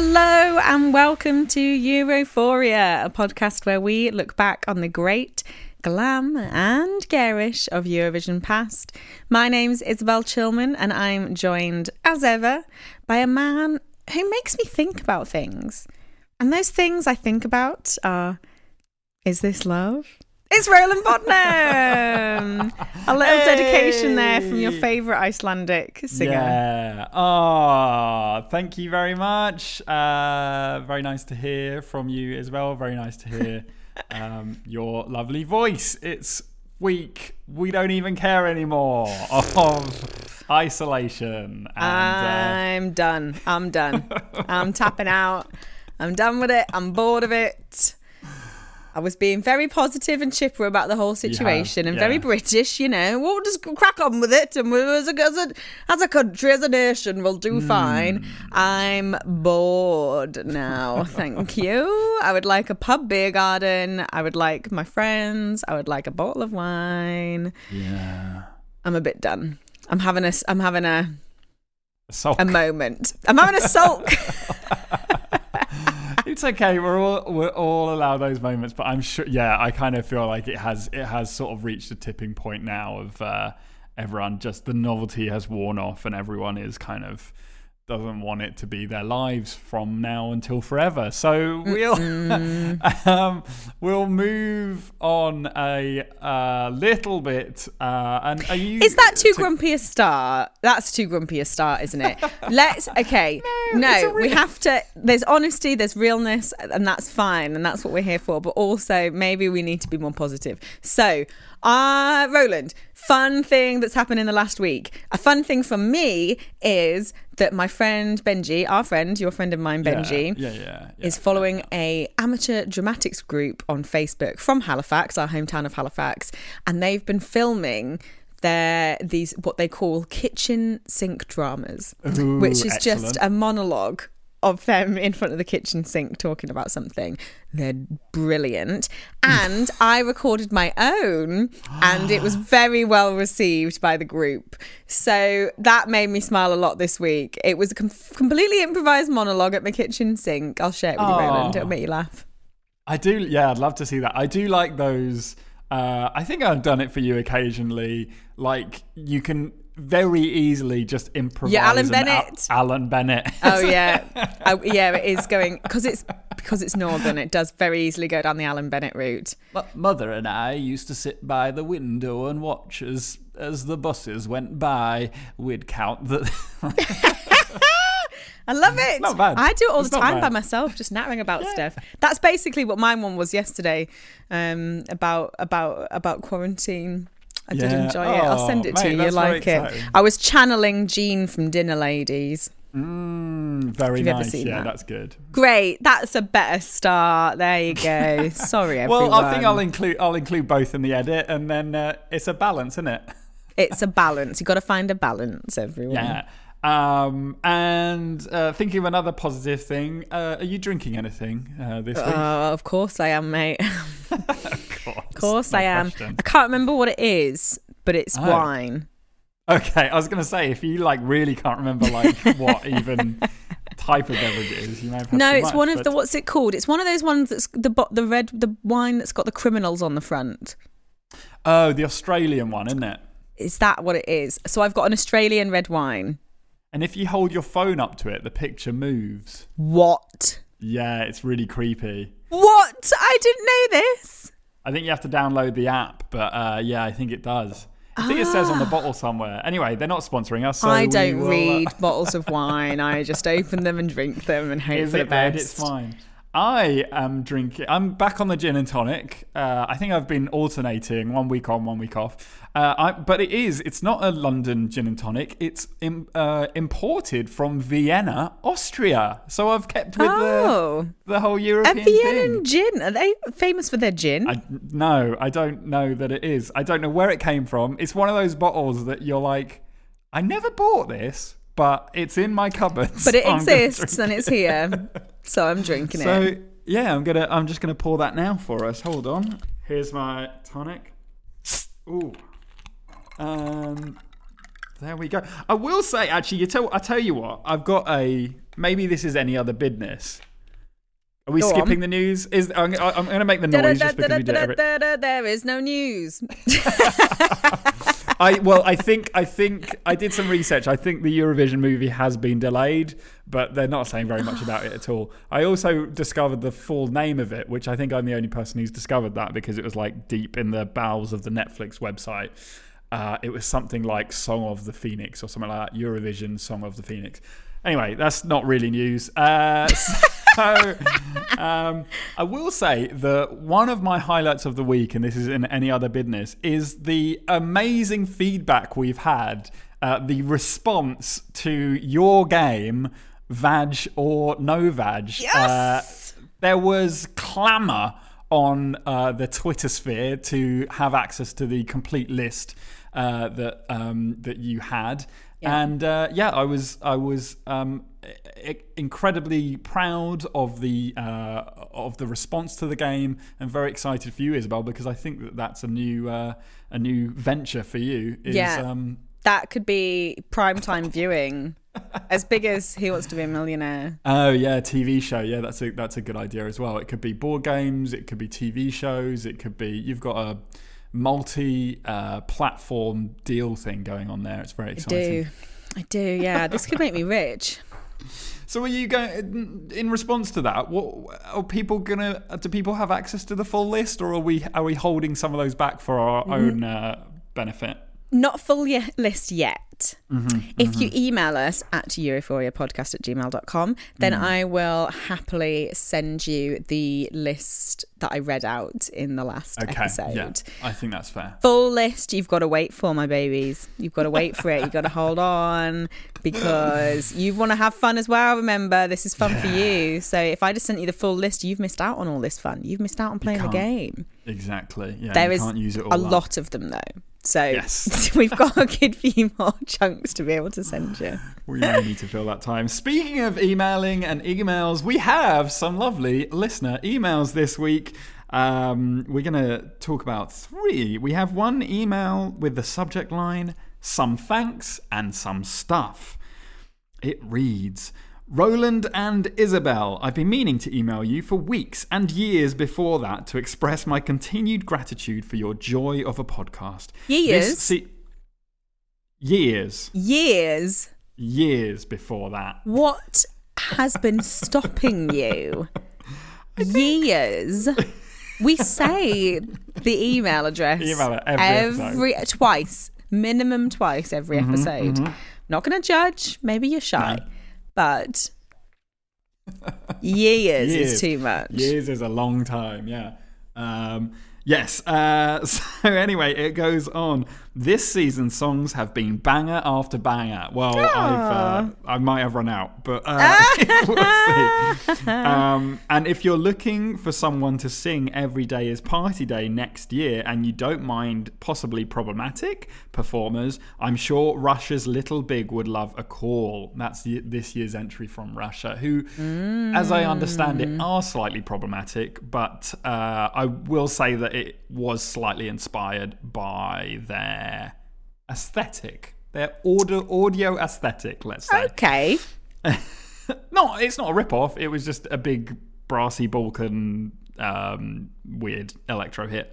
Hello and welcome to Europhoria, a podcast where we look back on the great glam and garish of Eurovision past. My name's Isabel Chilman and I'm joined, as ever, by a man who makes me think about things. And those things I think about are is this love? It's Roland Bodnam. a little dedication there from your favourite Icelandic singer. Yeah. Oh, thank you very much. Uh, very nice to hear from you as well. Very nice to hear um, your lovely voice. It's week. We don't even care anymore of isolation. And uh, I'm done. I'm done. I'm tapping out. I'm done with it. I'm bored of it. I was being very positive and chipper about the whole situation and very. British, you know. We'll just crack on with it, and we, as, a, as, a, as a country, as a nation, we'll do Hmm. fine. I'm bored now. Thank you. I would like a pub beer garden. I would like my friends. I would like a bottle of wine. yeah. I'm a bit done. I'm having a. I'm having a So a moment. I'm having a sulk. it's okay. We're all we're all allowed those moments, but I'm sure. Yeah, I kind of feel like it has it has sort of reached a tipping point now of uh, everyone just the novelty has worn off, and everyone is kind of doesn't want it to be their lives from now until forever. So we'll um, we'll move on a uh, little bit. Uh, and are you? Is that too to- grumpy a start? That's too grumpy a start, isn't it? Let's okay. No, No, we have to. There's honesty, there's realness, and that's fine, and that's what we're here for. But also, maybe we need to be more positive. So, uh Roland, fun thing that's happened in the last week. A fun thing for me is that my friend Benji, our friend, your friend of mine, Benji, Yeah, yeah, yeah, is yeah. following a amateur dramatics group on Facebook from Halifax, our hometown of Halifax, and they've been filming their these what they call kitchen sink dramas, Ooh, which is just a monologue of them in front of the kitchen sink talking about something. They're brilliant. And I recorded my own and it was very well received by the group. So that made me smile a lot this week. It was a com- completely improvised monologue at my kitchen sink. I'll share it with you, Roland. It'll make you laugh. I do, yeah, I'd love to see that. I do like those. Uh, I think I've done it for you occasionally. Like you can very easily just improvise. Yeah, Alan an Al- Bennett. Alan Bennett. Oh yeah, oh, yeah. It is going because it's because it's northern. It does very easily go down the Alan Bennett route. My mother and I used to sit by the window and watch as as the buses went by. We'd count the. I love it. not bad. I do it all It's the not time by myself, just nattering about stuff. That's basically what my one was yesterday, um, about about about quarantine. I did Yeah. enjoy it. I'll Oh, send it to mate, you. You like it? exciting. I was channeling Jean from Dinner Ladies. mm, very Have you ever nice. seen Yeah, that? that's good. Great. That's a better start. There you go. Sorry, everyone. Well, I think I'll include I'll include both in the edit, and then uh, it's a balance, isn't it? It's a balance. You've got to find a balance, everyone. Yeah. Um, and uh, thinking of another positive thing, uh, are you drinking anything uh, this week? Oh, of course I am, mate. of course, Of course no I am. question. I can't remember what it is, but it's Oh. wine. Okay, I was gonna say if you like really can't remember like what even type of beverage it is, you may have. No, it's much, one of but- the what's it called? It's one of those ones that's the bo- the red the wine that's got the criminals on the front. Oh, the Australian one, isn't it? Is that what it is? So I've got an Australian red wine. And if you hold your phone up to it, the picture moves. What? Yeah, it's really creepy. What? I didn't know this. I think you have to download the app, but uh, yeah, I think it does. I think it says on the bottle somewhere. Anyway, they're not sponsoring us. So Ah. I don't will, uh, read bottles of wine. I just open them and drink them and hope Is for the best. It's fine. I am drinking. I'm back on the gin and tonic. Uh, I think I've been alternating one week on, one week off. Uh, I, but it is. It's not a London gin and tonic. It's im, uh, imported from Vienna, Austria. So I've kept with Oh, the, the whole a European Vienna thing. gin. Are they famous for their gin? I, no, I don't know that it is. I don't know where it came from. It's one of those bottles that you're like, I never bought this, but it's in my cupboards. but it exists and it's here, so I'm drinking So it. So yeah, I'm gonna I'm just gonna pour that now for us. Hold on. Here's my tonic. Ooh. Um There we go. I will say, actually, you tell I tell you what, I've got a maybe this is any other business. Are we Go skipping on. the news? Is I'm, I'm going to make the noise just because we did it. every- There is no news. I well, I think I think I did some research. I think the Eurovision movie has been delayed, but they're not saying very much about it at all. I also discovered the full name of it, which I think I'm the only person who's discovered that because it was like deep in the bowels of the Netflix website. Uh, it was something like Song of the Phoenix or something like that. Eurovision Song of the Phoenix. Anyway, that's not really news. Uh, so um, I will say that one of my highlights of the week, and this is in any other business, is the amazing feedback we've had, uh, the response to your game, Vag or No Vag. Yes! Uh, there was clamour on uh, the Twitter sphere to have access to the complete list uh, that um, that you had. And uh, yeah, I was I was um, i- incredibly proud of the uh, of the response to the game, and very excited for you, Isabel, because I think that that's a new uh, a new venture for you. Is, Yeah. Um, That could be primetime viewing, as big as Who Wants to Be a Millionaire. oh yeah, TV show. Yeah, that's a that's a good idea as well. It could be board games. It could be TV shows. It could be you've got a multi uh, platform deal thing going on there. It's very exciting. I do. I do, yeah. This could make me rich. So are you going in response to that? What are people gonna? Do people have access to the full list, or are we are we holding some of those back for our Mm-hmm. own uh, benefit? Not full ye- list yet. Mm-hmm, if you email us at europhoriapodcast at gmail.com, then Mm. I will happily send you the list that I read out in the last Okay, episode. yeah, I think that's fair. Full list, you've got to wait for, my babies. You've got to wait for it. You've got to hold on because you want to have fun as well. Remember, this is fun for you. So if I just sent you the full list, you've missed out on all this fun. You've missed out on playing the game. Exactly. Yeah, There you is can't use it all a up. lot of them, though. So Yes. we've got a good few more chunks to be able to send you. We may need to fill that time. Speaking of emailing and emails, we have some lovely listener emails this week. Um, we're going to talk about three. We have one email with the subject line Some thanks and some stuff. It reads Roland and Isabel, I've been meaning to email you for weeks and years before that to express my continued gratitude for your joy of a podcast. Years? Se- years. Years. Years before that. What has been stopping you? Years. We say the email address Email it every every twice, minimum twice every Mm-hmm, episode. Not going to judge. Maybe you're shy, No. But years, Years. is too much. Years is a long time, yeah. Um, yes. Uh, so anyway, it goes on. This season's songs have been banger after banger. Well, I've uh, I might have run out, but uh, we'll see. Um, and if you're looking for someone to sing "Every Day Is Party Day" next year, and you don't mind possibly problematic performers, I'm sure Russia's Little Big would love a call. That's the, this year's entry from Russia, who, as I understand it, are slightly problematic. But uh, I will say that it was slightly inspired by their aesthetic, their audio audio aesthetic. Let's say. Okay. No, it's not a rip-off. It was just a big brassy Balkan um, weird electro hit.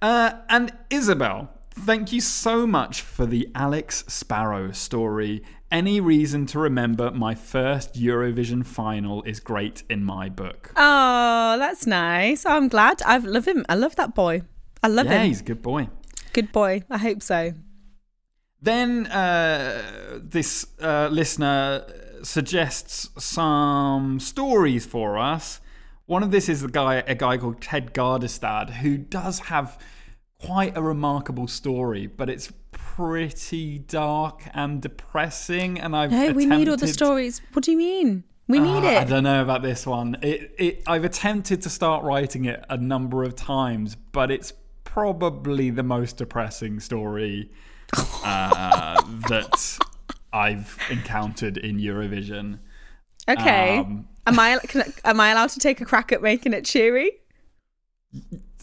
Uh, and Isabel, thank you so much for the Alex Sparrow story. Any reason to remember my first Eurovision final is great in my book. Oh, that's nice. I'm glad. I love him. I love that boy. I love Yeah, him. Yeah, he's a good boy. Good boy. I hope so. Then uh, this uh, listener suggests some stories for us. One of this is the guy, a guy called Ted Gardestad, who does have quite a remarkable story, but it's pretty dark and depressing. And I've No, we need all the stories. What do you mean? We need it. I don't know about this one. It, it, I've attempted to start writing it a number of times, but it's probably the most depressing story uh, that I've encountered in Eurovision. Okay. Um, am I can, am I allowed to take a crack at making it cheery?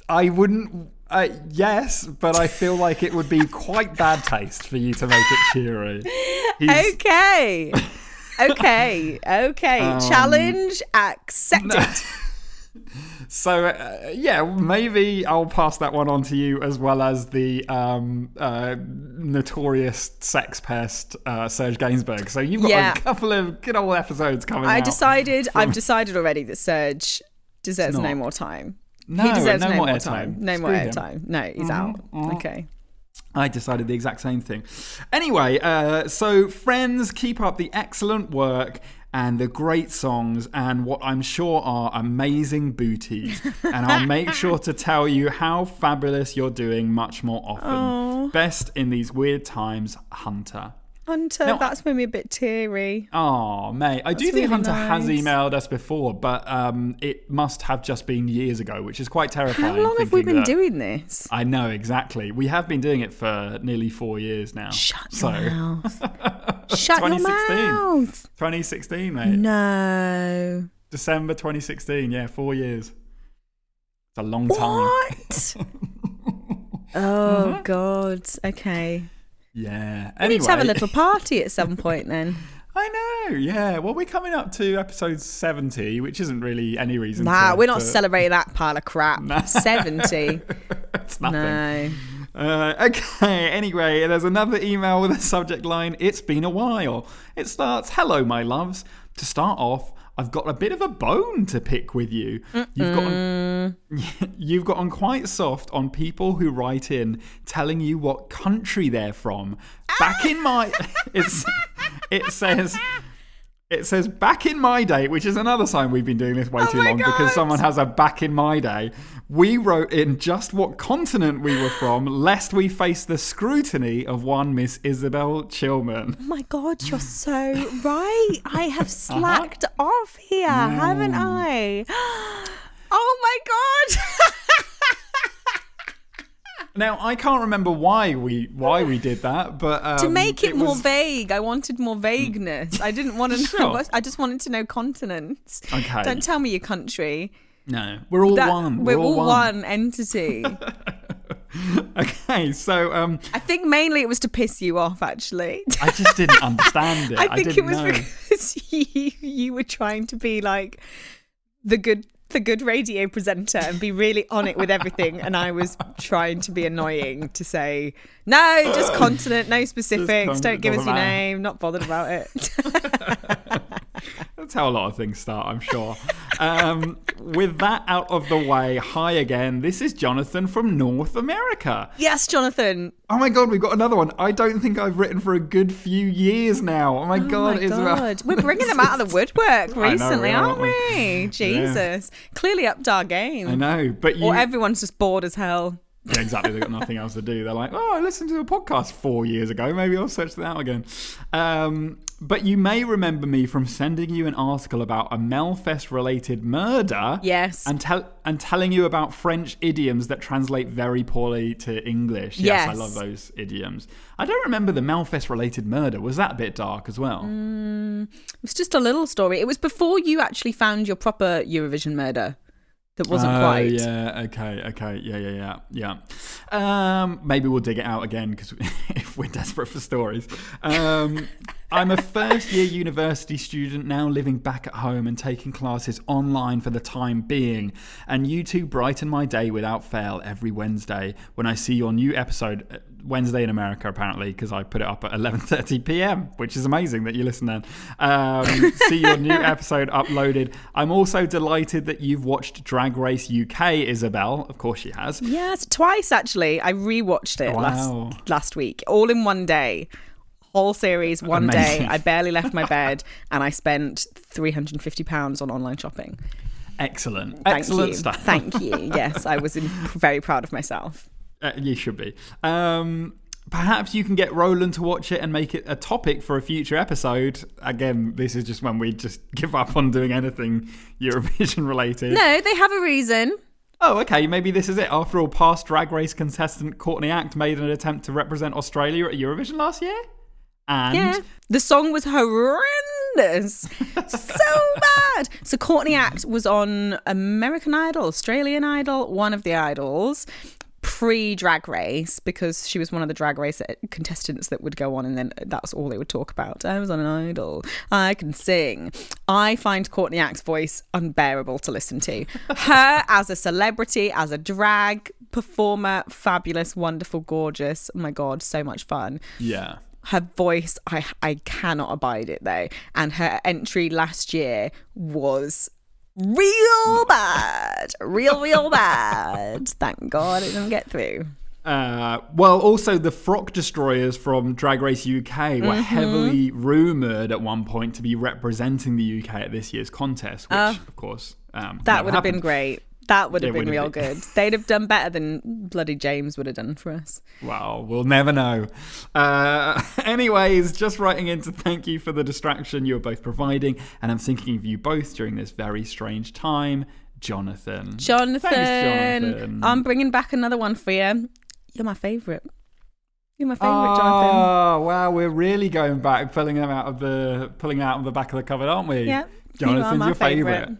I wouldn't. Uh, yes, but I feel like it would be quite bad taste for you to make it cheery. He's- Okay. Okay. Okay. Um, Challenge accepted. So uh, yeah, maybe I'll pass that one on to you as well as the um, uh, notorious sex pest uh, Serge Gainsbourg. So you've got Yeah. a couple of good old episodes coming I decided. I've decided already that Serge deserves no more time. No, he deserves no no, more more airtime. time. No Screw more airtime. No, he's out. Okay. I decided the exact same thing. Anyway, uh, so friends, keep up the excellent work and the great songs and what I'm sure are amazing booties. and I'll make sure to tell you how fabulous you're doing much more often. Best in these weird times, Hunter. Hunter, No, that's made me a bit teary. Oh, mate. I do think really Hunter has emailed us before, but um, it must have just been years ago, which is quite terrifying. How long have we been that- doing this? I know, exactly. We have been doing it for nearly four years now. Shut so, your. Shut your 2016. mouth. 2016, mate. No. December 2016. Yeah, four years. It's a long time. What? oh God. Okay. Yeah. We need to have a little party at some point then. I know. Yeah. Well, we're coming up to episode 70, which isn't really any reason. Nah, to, we're not to- celebrating that pile of crap. Nah. 70. It's nothing. No. Uh, okay, anyway, there's another email with a subject line It's been a while. It starts Hello, my loves. To start off, I've got a bit of a bone to pick with you. You've got on, you've got on quite soft on people who write in telling you what country they're from. Back in my it's it says it says back in my day, which is another sign we've been doing this way oh too Oh my long because someone has a back in my day. We wrote in just what continent we were from, lest we face the scrutiny of one Miss Isabel Chilman. Oh my God, you're so right. I have uh-huh. slacked off here, haven't hmm. I? Oh my God. Now I can't remember why we why we did that, but um, to make it, more was- vague, I wanted more vagueness. I didn't want to know. Sure. I just wanted to know continents. Okay. Don't tell me your country. no, we're all That- one. We're, all one, entity. Okay, so um, I think mainly it was to piss you off, actually. I just didn't understand it. I think it didn't was know. because you, you were trying to be like the good the good radio presenter and be really on it with everything. And I was trying to be annoying to say no just continent no specifics. Don't give us your name. Not bothered about it That's how a lot of things start, I'm sure. um, with that out of the way, hi again. This is Jonathan from North America. yes Jonathan Oh my god, we've got another one. I don't think I've written for a good few years now. Oh my oh god, my Isabel. God. we're bringing them out of the woodwork recently we are, aren't aren't we Jesus clearly upped our game I know, but you. or everyone's just bored as hell Yeah, exactly. They've got nothing else to do. They're like, oh, I listened to a podcast four years ago. Maybe I'll search that out again. Um, but you may remember me from sending you an article about a Melfest related murder. Yes. And, tell and telling you about French idioms that translate very poorly to English. Yes, I love those idioms. I don't remember the Melfest related murder. Was that a bit dark as well? Mm. It was just a little story. It was before you actually found your proper Eurovision murder. That wasn't Oh, quite. Yeah. Okay. Okay. Yeah. Yeah. Yeah. Yeah. Um, maybe we'll dig it out again because if we're desperate for stories. Um, I'm a first year university student now, living back at home and taking classes online for the time being. And you two brighten my day without fail every Wednesday when I see your new episode. uh, Wednesday in America, apparently, because I put it up at 11:30 p.m., which is amazing that you listen then. Um, see your new episode uploaded. I'm also delighted that you've watched Drag Race UK, Isabel. Of course, she has. Yes, twice actually. I rewatched it Wow. last last week, all in one day. Whole series, one Amazing. day. I barely left my bed, and I spent three hundred and fifty pounds on online shopping. Excellent, Thank excellent you. stuff. Thank you. Yes, I was in, very proud of myself. Uh, you should be. Um, perhaps you can get Roland to watch it and make it a topic for a future episode. Again, this is just when we just give up on doing anything Eurovision related. No, they have a reason. Oh, okay. Maybe this is it. After all, past Drag Race contestant Courtney Act made an attempt to represent Australia at Eurovision last year. And Yeah. The song was horrendous. so bad. So Courtney Act was on American Idol, Australian Idol, one of the idols. pre drag race because she was one of the drag race contestants that would go on and then that's all they would talk about. I was on an idol. I can sing. I find Courtney Act's voice unbearable to listen to. Her as a celebrity, as a drag performer, fabulous, wonderful, gorgeous. Oh my God, so much fun. Yeah. Her voice, I I cannot abide it though. And her entry last year was real bad, real, real bad. Thank God it didn't get through. Uh, well, also the frock destroyers from Drag Race UK were Mm-hmm. heavily rumored at one point to be representing the UK at this year's contest, which, Oh. of course, um, That would have been great. That would have It been real been. good. They'd have done better than bloody James would have done for us. Well, we'll never know. Uh, anyways, just writing in to thank you for the distraction you're both providing, and I'm thinking of you both during this very strange time, Jonathan. Jonathan, Thanks, Jonathan. I'm bringing back another one for you. You're my favourite. You're my favourite, Jonathan. Oh wow, we're really going back, pulling them out of the pulling out of the back of the cupboard, aren't we? Yeah, Jonathan's you are my your favorite. favourite.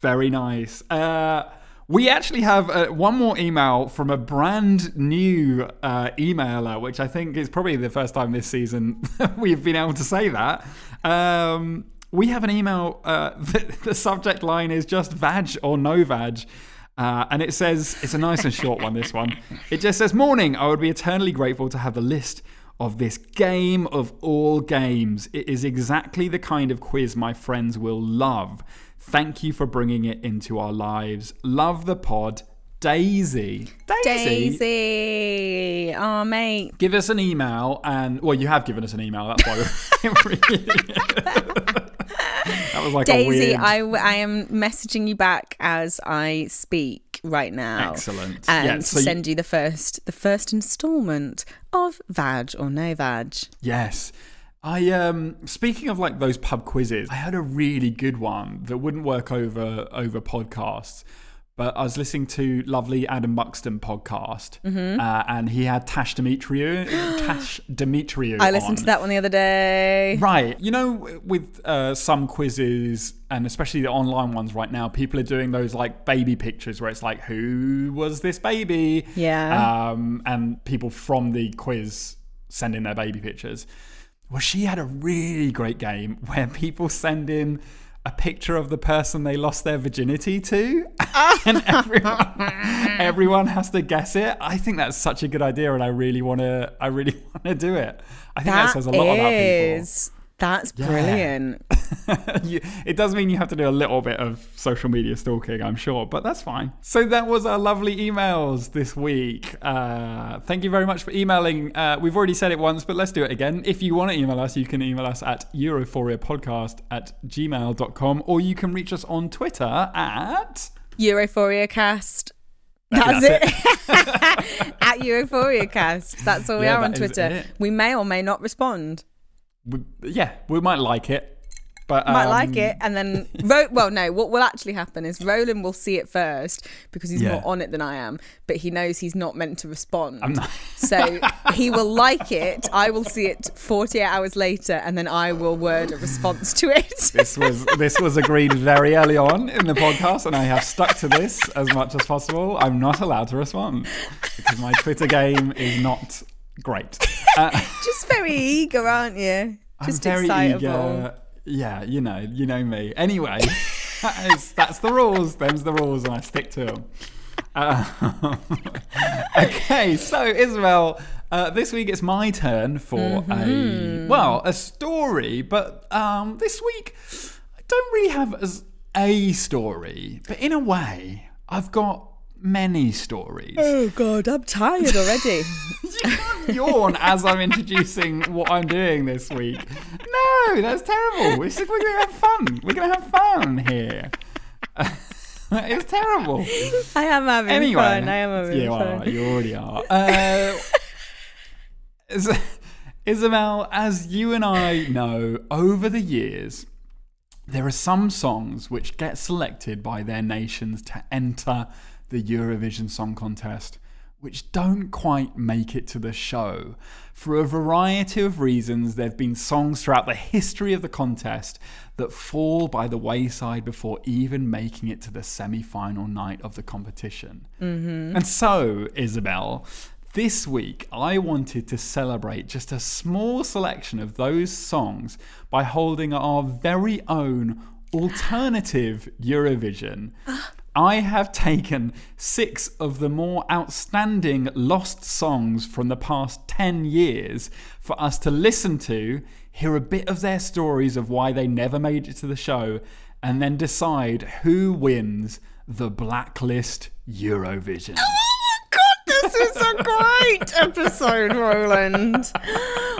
Very nice. Uh, we actually have uh, one more email from a brand new uh, emailer, which I think is probably the first time this season we've been able to say that. Um, we have an email. Uh, the, the subject line is just vag or no vag. Uh, and it says, it's a nice and short one, this one. It just says, Morning, I would be eternally grateful to have the list of this game of all games. It is exactly the kind of quiz my friends will love. Thank you for bringing it into our lives. Love the pod. Daisy. Daisy. Daisy. Oh, mate. Give us an email and, well, you have given us an email. That's why we're. that was like Daisy, weird. I, I am messaging you back as I speak right now. Excellent. And Yeah, to so you- send you the first the first instalment of Vag or No Vag. Yes. I um speaking of like those pub quizzes, I had a really good one that wouldn't work over over podcasts. But I was listening to lovely Adam Buxton podcast, Mm-hmm. uh, and he had Tash Demetriou. Tash Demetriou. I listened to that one the other day. Right. You know, with uh, some quizzes, and especially the online ones right now, people are doing those like baby pictures where it's like, who was this baby? Yeah. Um, and people from the quiz send in their baby pictures. Well, she had a really great game where people send in a picture of the person they lost their virginity to, and everyone, everyone has to guess it. I think that's such a good idea, and I really want to. I really want to do it. I think that, says a lot about people. is- That's Yeah. brilliant. You- it does mean you have to do a little bit of social media stalking, I'm sure, but that's fine. So that was our lovely emails this week. Uh, thank you very much for emailing. Uh, we've already said it once, but let's do it again. If you want to email us, you can email us at europhoriapodcast at gmail.com or you can reach us on Twitter at. Europhoria cast. That's, That's it. At Europhoria cast. That's all we Yeah, are on Twitter. We may or may not respond. We, yeah, we might like it. But, Might um, like it, and then Ro- well, no. What will actually happen is Roland will see it first because he's Yeah. more on it than I am, but he knows he's not meant to respond. I'm not- so he will like it. I will see it 48 hours later, and then I will word a response to it. this was this was agreed very early on in the podcast, and I have stuck to this as much as possible. I'm not allowed to respond because my Twitter game is not great. Uh, Just very eager, aren't you? Just I'm very excitable. eager. Yeah, you know, you know me. Anyway, that is, that's the rules. Them's the rules, and I stick to them. Uh, okay, so Isabel, uh, this week it's my turn for a well, a story, but um, this week I don't really have as a story, but in a way, I've got many stories. Oh God, I'm tired already. You can't yawn as I'm introducing what I'm doing this week. No, that's terrible. It's just, we're going to have fun. We're going to have fun here. it's terrible. I am having Anyway, fun. I am having you fun. are. You already are. Uh, Is- Isabel, as you and I know, over the years, there are some songs which get selected by their nations to enter the Eurovision Song Contest which don't quite make it to the show. For a variety of reasons, there have been songs throughout the history of the contest that fall by the wayside before even making it to the semi final night of the competition. Mm-hmm. And so, Isabel, this week I wanted to celebrate just a small selection of those songs by holding our very own alternative Eurovision. I have taken six of the more outstanding lost songs from the past 10 years for us to listen to, hear a bit of their stories of why they never made it to the show, and then decide who wins the Blacklist Eurovision. This is a great episode, Roland.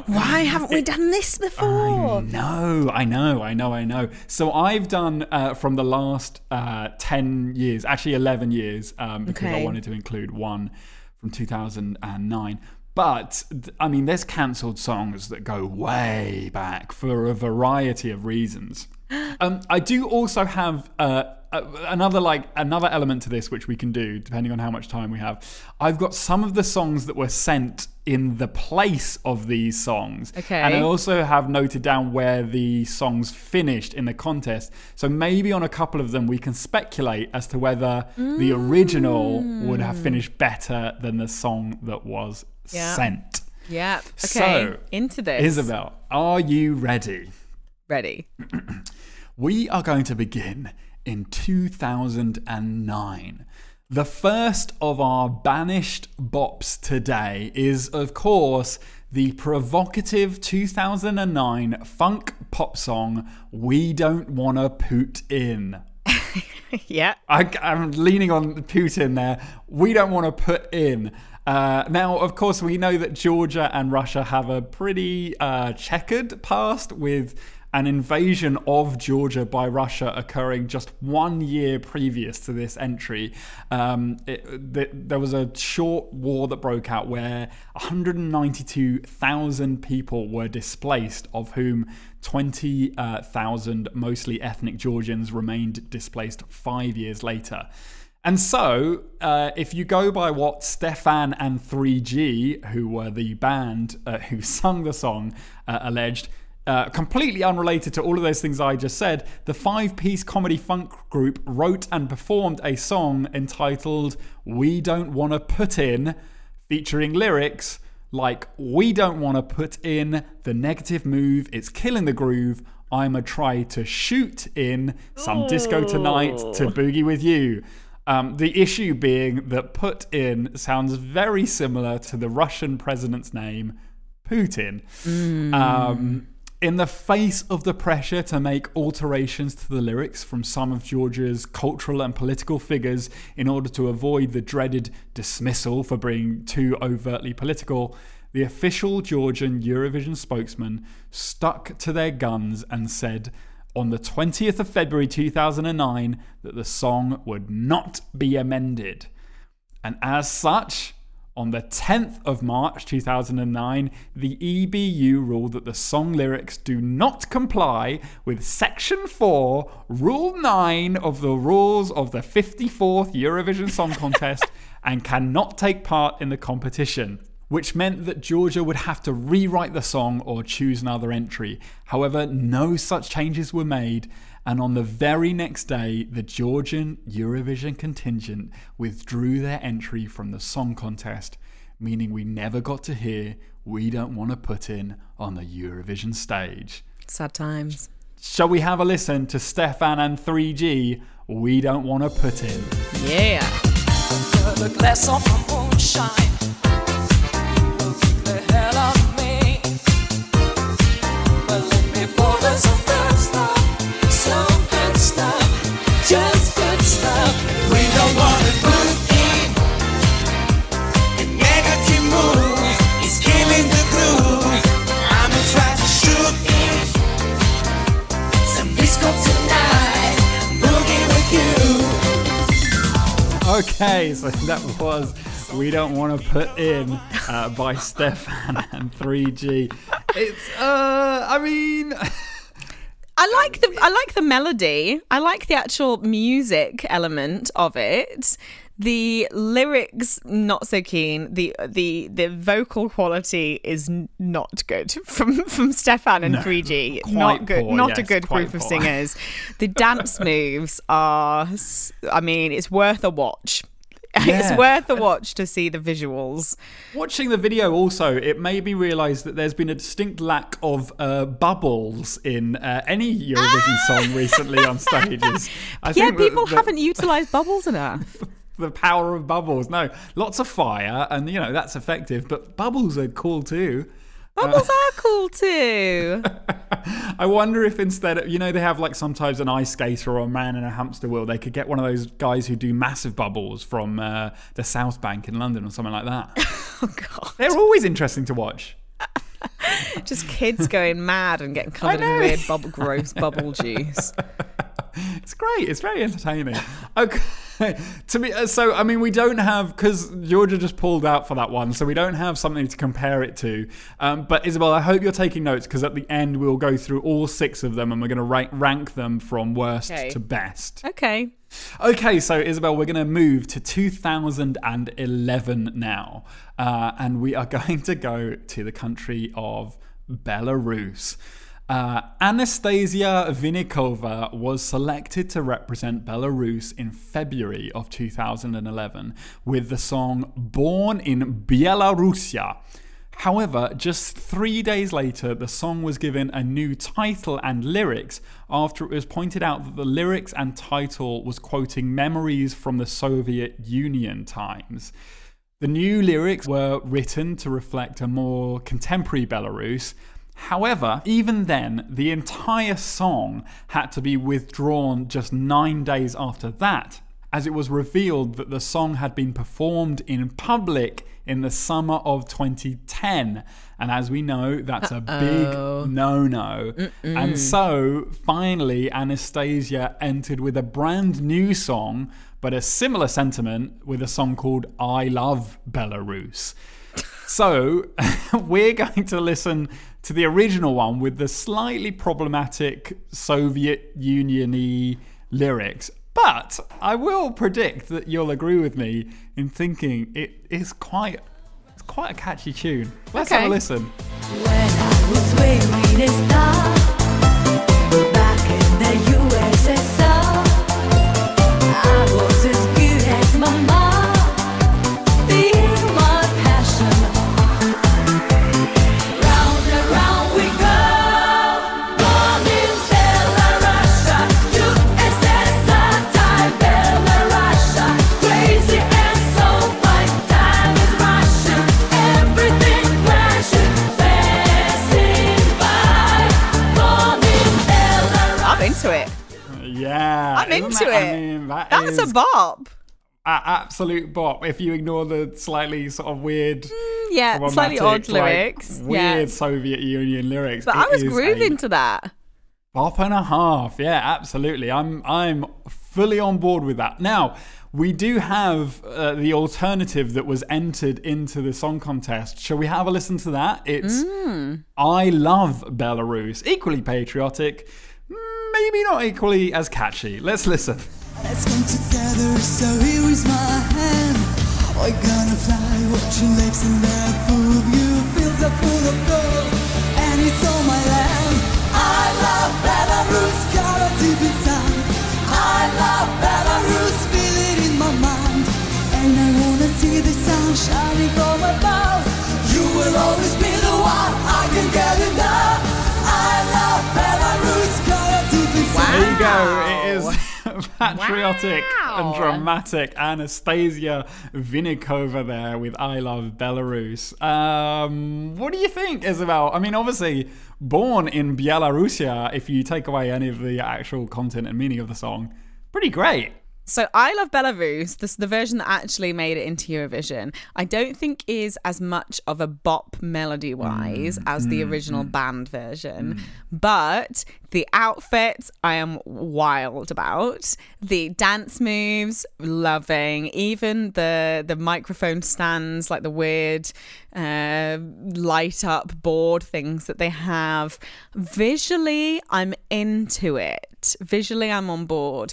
Why haven't we done this before? No, I know, I know, I know. So I've done uh, from the last uh, 10 years, actually 11 years, um, because I wanted to include one from 2009. But, I mean, there's cancelled songs that go way back for a variety of reasons. Um, I do also have uh, uh, another like another element to this, which we can do depending on how much time we have. I've got some of the songs that were sent in the place of these songs, Okay. and I also have noted down where the songs finished in the contest. So maybe on a couple of them we can speculate as to whether the original would have finished better than the song that was Yeah. sent. Yeah. Okay. So, Into this. Isabel, are you ready? Ready. We are going to begin in 2009. The first of our banished bops today is, of course, the provocative 2009 funk pop song We Don't Wanna Put In. yeah. I, am leaning on Putin there. We don't want to put in. Uh, now, of course, we know that Georgia and Russia have a pretty uh, checkered past with an invasion of Georgia by Russia occurring just one year previous to this entry. Um, it, th- there was a short war that broke out where 192,000 people were displaced, of whom 20,000 mostly ethnic Georgians remained displaced five years later. And so, uh, if you go by what Stephane and 3G, who were the band uh, who sung the song, uh, alleged, uh, completely unrelated to all of those things I just said, the five piece comedy funk group wrote and performed a song entitled We Don't Wanna Put In, featuring lyrics like We don't wanna put in the negative move, it's killing the groove. I'ma try to shoot in some disco tonight to boogie with you. Um, the issue being that put in sounds very similar to the Russian president's name, Putin. Um, in the face of the pressure to make alterations to the lyrics from some of Georgia's cultural and political figures in order to avoid the dreaded dismissal for being too overtly political, the official Georgian Eurovision spokesman stuck to their guns and said on the 20th of February 2009 that the song would not be amended. And as such, on the 10th of March 2009, the EBU ruled that the song lyrics do not comply with Section 4, Rule 9 of the rules of the 54th Eurovision Song Contest and cannot take part in the competition. Which meant that Georgia would have to rewrite the song or choose another entry. However, no such changes were made, and on the very next day, the Georgian Eurovision contingent withdrew their entry from the song contest, meaning we never got to hear We Don't Want to Put In on the Eurovision stage. Sad times. Shall we have a listen to Stephane and 3G? We Don't Want to Put In. Yeah. the glass of my moonshine. Keep Okay, so that was We Don't Want to Put In uh, by Stephane and 3G. It's, uh, I mean. I like the I like the melody. I like the actual music element of it. The lyrics not so keen. The the the vocal quality is not good from from Stephane and No, 3G. quite Not good. poor, not a good group of singers. The dance moves are. I mean, it's worth a watch. It's worth a watch to see the visuals. Watching the video also, it made me realise that there's been a distinct lack of uh, bubbles in uh, any Eurovision song recently on stages. I Yeah, think that- people that haven't utilised bubbles enough. The power of bubbles. No, lots of fire, and you know that's effective. But bubbles are cool too. Bubbles are cool too. I wonder if instead, of, you know, they have like sometimes an ice skater or a man in a hamster wheel. They could get one of those guys who do massive bubbles from uh, the South Bank in London or something like that. Oh god. They're always interesting to watch. Just kids going mad and getting covered in weird bubble, gross bubble juice. It's great. It's very entertaining. Okay. to me, uh, so I mean, we don't have because Georgia just pulled out for that one, so we don't have something to compare it to. Um, but Isabel, I hope you're taking notes because at the end we'll go through all six of them and we're going to rank, rank them from worst Okay. to best. Okay. Okay, so Isabel, we're going to move to 2011 now, uh, and we are going to go to the country of Belarus. Uh, Anastasia Vinnikova was selected to represent Belarus in February of 2011 with the song Born in Byelorussia. However, just three days later, the song was given a new title and lyrics after it was pointed out that the lyrics and title was quoting memories from the Soviet Union times. The new lyrics were written to reflect a more contemporary Belarus. However, even then, the entire song had to be withdrawn just nine days after that, as it was revealed that the song had been performed in public in the summer of 2010. And as we know, that's a big no no. And so, finally, Anastasia entered with a brand new song, but a similar sentiment with a song called I Love Belarus. So, we're going to listen to the original one with the slightly problematic Soviet Union y lyrics. But I will predict that you'll agree with me in thinking it is quite it's quite a catchy tune. Let's have Okay. a listen. I mean, that That's is a bop. a absolute bop. If you ignore the slightly sort of weird, Yeah, slightly odd like, lyrics. weird yeah. Soviet Union lyrics. But it I was grooving to that. Bop and a half. Yeah, absolutely. I'm I'm fully on board with that. Now, we do have uh, the alternative that was entered into the song contest. Shall we have a listen to that? It's Mm. I Love Belarus. Equally patriotic, maybe not equally as catchy. Let's listen. Let's come together, so here is my hand. Gonna fly, watching lakes and they're full of you. Full of gold, and it's all my land. I love Belarus, got a deep inside. I love Belarus, feel it in my mind. And I wanna see the sun shining from above. You will always be you go. It is patriotic and dramatic. Anastasia Vinnikova there with I Love Belarus. Um, what do you think, Isabel? I mean, obviously, born in Byelorussia, if you take away any of the actual content and meaning of the song, pretty great. So I love Belarus. This the version that actually made it into Eurovision. I don't think is as much of a bop melody wise mm, as the mm, original mm. band version, but the outfits I am wild about. The dance moves, loving. Even the the microphone stands, like the weird uh, light up board things that they have. Visually, I'm into it. Visually, I'm on board.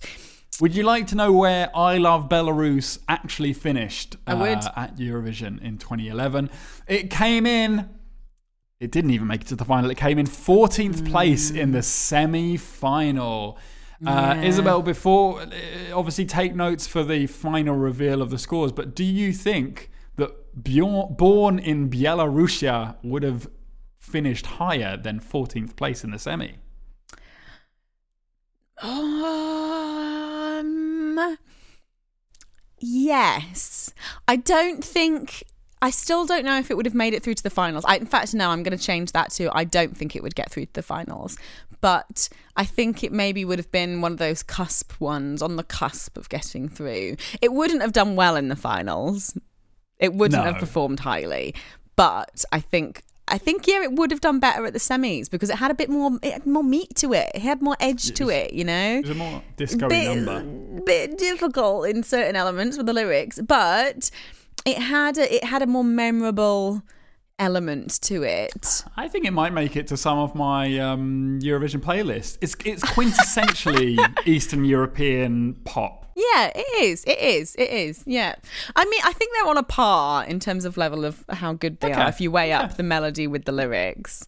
Would you like to know where I Love Belarus actually finished I would. uh, at Eurovision in 2011? It came in. It didn't even make it to the final. It came in 14th place in the semi final. Uh, Yeah. Isabel, before uh, obviously take notes for the final reveal of the scores, but do you think that Bjorn, Born in Byelorussia would have finished higher than 14th place in the semi? Um, yes. I don't think. I still don't know if it would have made it through to the finals. I, in fact, no, I'm going to change that to I don't think it would get through to the finals. But I think it maybe would have been one of those cusp ones on the cusp of getting through. It wouldn't have done well in the finals. It wouldn't No. have performed highly. But I think I think yeah, it would have done better at the semis because it had a bit more it had more meat to it. It had more edge to it, you know It was a more disco number. bit difficult in certain elements with the lyrics, but it had a, it had a more memorable element to it. I think it might make it to some of my um, Eurovision playlist. It's it's quintessentially Eastern European pop. Yeah, it is. It is. It is. Yeah. I mean, I think they're on a par in terms of level of how good they Okay. are if you weigh up the melody with the lyrics.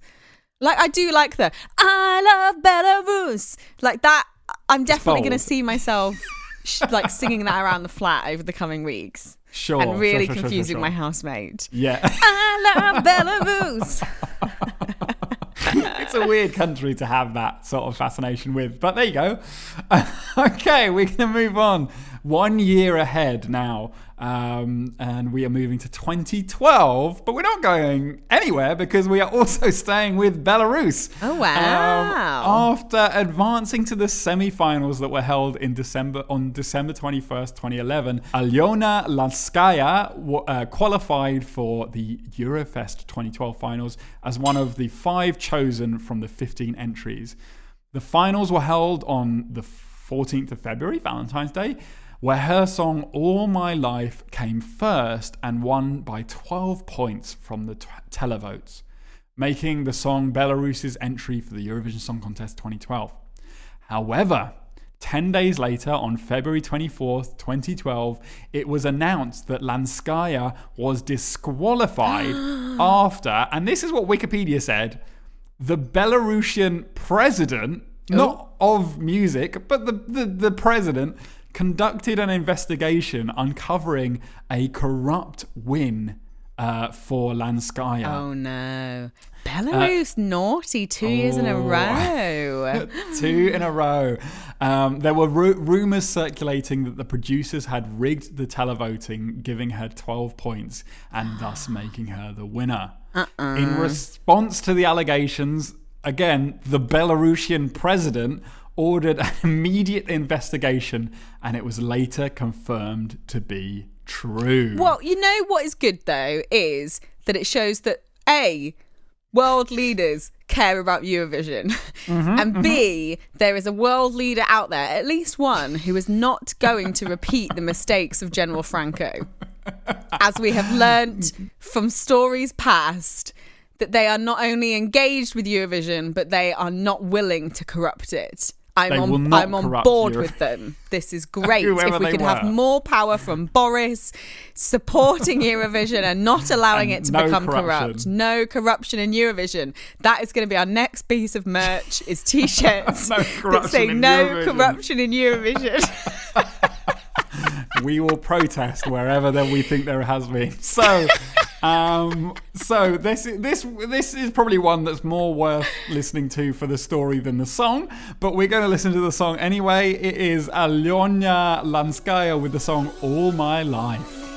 Like I do like the I love Belarus. Like that I'm definitely going to see myself sh- like singing that around the flat over the coming weeks. Sure, and really sure, sure, confusing sure. my housemate. Yeah, I love Belarus. it's a weird country to have that sort of fascination with, but there you go. okay, we're going to move on. One year ahead now, um, and we are moving to 2012, but we're not going anywhere because we are also staying with Belarus. Oh, Um, wow. after advancing to the semi-finals that were held in December on December 21st, 2011, Alyona Lanskaya uh, qualified for the Eurofest 2012 finals as one of the five chosen from the 15 entries. The finals were held on the 14th of February, Valentine's Day, where her song All My Life came first and won by 12 points from the t- televotes making the song Belarus's entry for the Eurovision Song Contest 2012. However, 10 days later, on February 24th, 2012, it was announced that Lanskaya was disqualified after, and this is what Wikipedia said, the Belarusian president, oh. not of music, but the, the, the president, conducted an investigation uncovering a corrupt win uh, for Lanskaya. Oh no. Belarus naughty two years in a oh. row. Two in a row. Um, there were ru- rumors circulating that the producers had rigged the televoting, giving her 12 points and thus making her the winner. In response to the allegations, again, the Belarusian president ordered an immediate investigation and it was later confirmed to be true. well, you know what is good though is that it shows that A, world leaders care about Eurovision. Mm-hmm, and B, there is a world leader out there, at least one, who is not going to repeat the mistakes of General Franco. As we have learnt from stories past, that they are not only engaged with Eurovision, but they are not willing to corrupt it. I'm They on, I'm on board Euro- with them. This is great. If we could have more power from Boris supporting Eurovision and not allowing And it to no become corrupt. No corruption in Eurovision. That is going to be our next piece of merch is t-shirts No that say no Eurovision." corruption in Eurovision. We will protest wherever that we think there has been. So, um, so this this this is probably one that's more worth listening to for the story than the song. But we're going to listen to the song anyway. It is Alyona Lanskaya with the song "All My Life."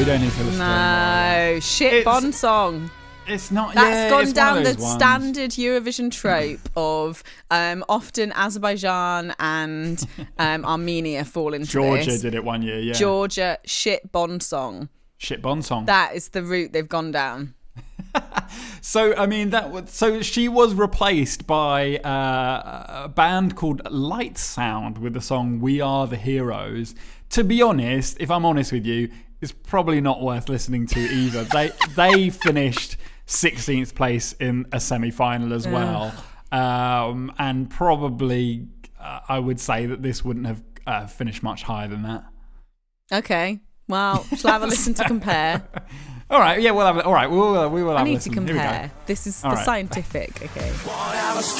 We don't need to listen. to no, shit It's- Bond song. It's not. That's yeah, gone down the ones. standard Eurovision trope of um, often Azerbaijan and um, Armenia fall into Georgia this. did it one year. Yeah. Georgia shit Bond song. Shit Bond song. That is the route they've gone down. So I mean that was, so she was replaced by uh, a band called Litesound with the song "We Are the Heroes." To be honest, if I'm honest with you, it's probably not worth listening to either. they they finished 16th place in a semi-final as well, um, and probably uh, I would say that this wouldn't have uh, finished much higher than that. Okay. Well, shall I have a listen to compare? All right, yeah, we'll have. it. All right, we will. We will have. a need to listen. Here we go. Need to compare. This is All the right. scientific. Okay. Whatever's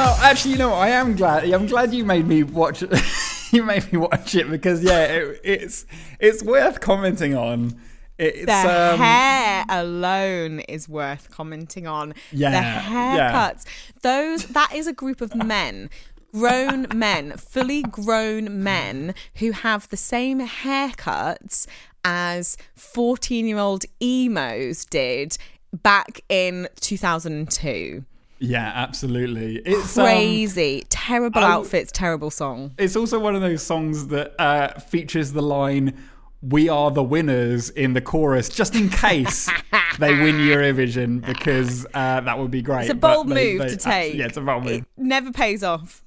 Oh, actually, you know? I am glad. I'm glad you made me watch. you made me watch it because yeah, it, it's it's worth commenting on. It's The um, hair alone is worth commenting on. Yeah, The yeah. haircuts. Those that is a group of men. Grown men, fully grown men who have the same haircuts as 14 year old emos did back in 2002. Yeah, absolutely. It's um, Crazy. terrible I- outfits, terrible song. it's also one of those songs that uh, features the line "We are the winners" in the chorus, just in case they win Eurovision, because uh, that would be great. It's a bold they- move they- to take. Yeah, it's a bold move. It never pays off.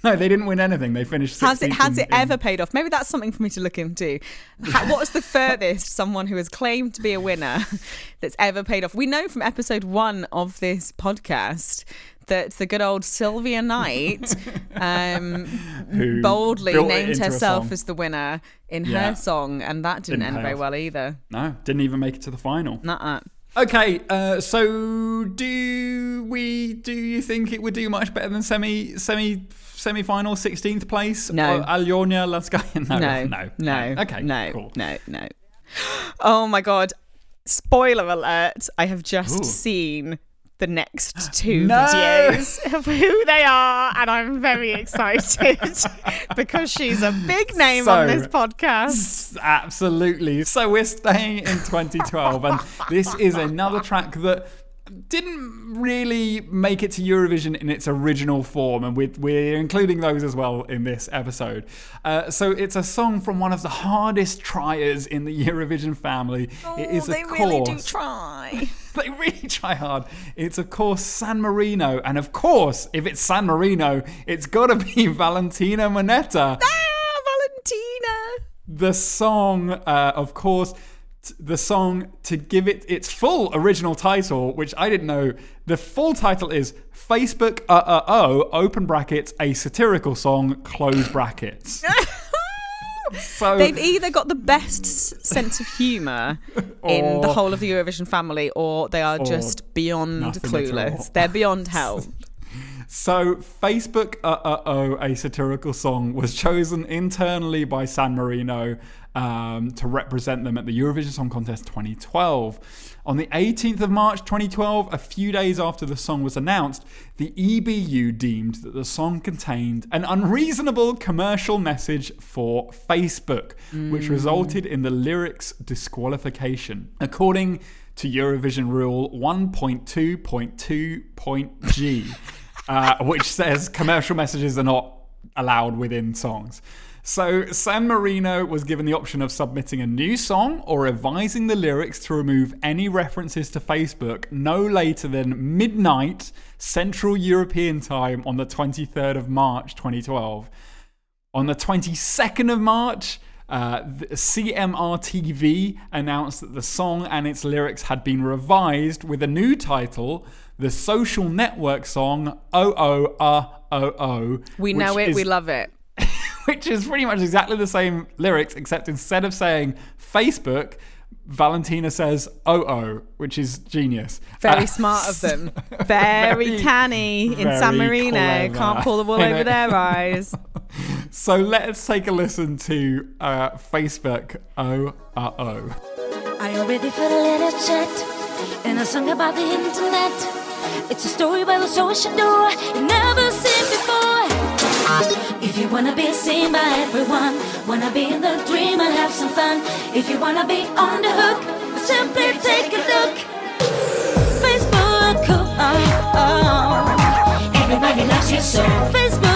No, they didn't win anything. They finished. Has it has in- it in- ever paid off? Maybe that's something for me to look into. Ha- what was the furthest someone who has claimed to be a winner that's ever paid off? We know from episode one of this podcast that the good old Silvia Night um, boldly named herself as the winner in Yeah. her song, and that didn't, Didn't end very off. well either. No, didn't even make it to the final. Nuh-uh. Okay, uh, so do we? Do you think it would do much better than semi semi semi final sixteenth place? No. Or Alyona Lanskaya? No, No, no, no, Okay, no, cool. no, no. Oh my god! Spoiler alert! I have just Ooh. seen the next two No! videos of who they are, and I'm very excited because she's a big name on this podcast. Absolutely. So we're staying in 2012, and this is another track that didn't really make it to Eurovision in its original form, and we're, we're including those as well in this episode. Uh, so it's a song from one of the hardest triers in the Eurovision family. it is, oh, they of really do try. they really try hard. It's of course San Marino, and of course, if it's San Marino, it's got to be Valentina Monetta. ah, Valentina. The song, uh, of course, the song to give it its full original title, which I didn't know. The full title is Facebook uh uh oh open brackets a satirical song close brackets. so They've either got the best s- sense of humour in the whole of the Eurovision family, or they are just beyond nothing at all. clueless. They're beyond help. So, Facebook uh uh oh, a satirical song, was chosen internally by San Marino um, to represent them at the Eurovision Song Contest 2012. On the 18th of March 2012, a few days after the song was announced, the EBU deemed that the song contained an unreasonable commercial message for Facebook, which resulted in the lyrics disqualification. According to Eurovision Rule 1.2.2.g, uh, which says commercial messages are not allowed within songs. So San Marino was given the option of submitting a new song or revising the lyrics to remove any references to Facebook no later than midnight Central European time on the 23rd of March 2012. On the 22nd of March, uh, SMRTV announced that the song and its lyrics had been revised with a new title, the social network song "Oh Oh Uh Oh Oh." We know it, is- we love it. which is pretty much exactly the same lyrics, except instead of saying Facebook, Valentina says "Oh Oh," which is genius. Very Uh, smart of them. Very, very- canny in San Marino. clever. Can't pull the wool over their eyes. So let's take a listen to uh, Facebook. Oh, uh, oh. Are you ready for a little chat? And a song about the internet. It's a story by the social door you never seen before. If you wanna be seen by everyone, wanna be in the dream and have some fun. If you wanna be on the hook, simply take a look. Facebook, oh, oh, oh. everybody loves you so. Facebook,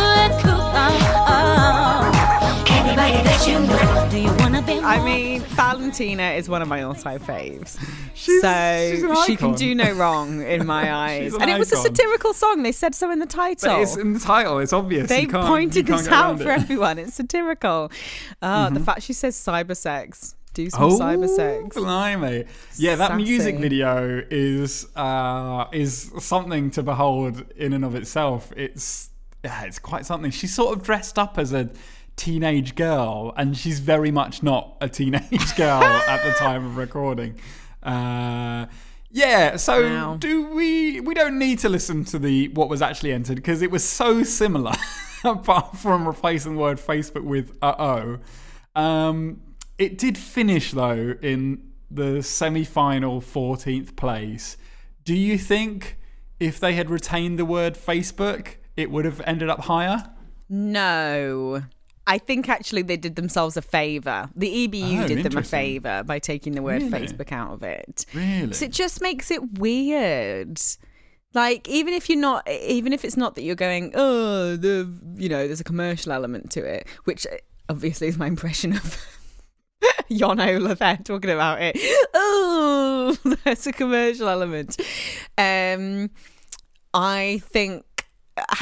I mean, Valentina is one of my all-time faves. She's- so she's an she can do no wrong in my eyes. an and it was a icon. satirical song. They said so in the title. But it's in the title. It's obvious. they you can't, pointed you can't this get out around for it. everyone. It's satirical. Oh, the fact she says cyber sex. Do some Oh, cyber sex. blimey! Yeah, that music Sassy. video is uh, is something to behold in and of itself. It's yeah, it's quite something. She's sort of dressed up as a teenage girl, and she's very much not a teenage girl at the time of recording. Uh, yeah, so Wow. do we? We don't need to listen to the what was actually entered because it was so similar. apart from replacing the word Facebook with uh oh. Um, it did finish though in the semi-final 14th place. Do you think if they had retained the word Facebook, it would have ended up higher? No. I think actually they did themselves a favour. The EBU Oh, did them a favour by taking the word Really? Facebook out of it. Really? So it just makes it weird. Like even if you're not, even if it's not that you're going, oh, the you know, there's a commercial element to it, which obviously is my impression of Jon Ola there talking about it. Oh, there's a commercial element. Um, I think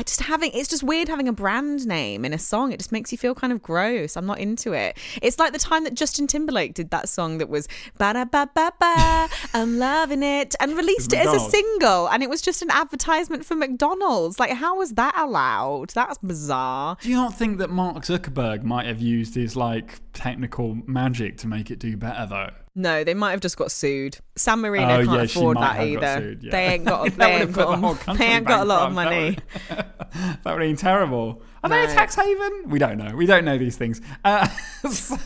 just having it's just weird having a brand name in a song. It just makes you feel kind of gross. I'm not into it. It's like the time that Justin Timberlake did that song that was ba da ba ba ba. I'm loving it and released it as a single, and it was just an advertisement for McDonald's. Like, how was that allowed? That's bizarre. Do you not think that Mark Zuckerberg might have used his like technical magic to make it do better though? No, they might have just got sued. San Marino Oh, can't yeah, afford that either. sued, yeah. They ain't got. They ain't put the got. They ain't got a lot of money. that would been terrible. Are they a tax haven? We don't know. We don't know these things. Uh, so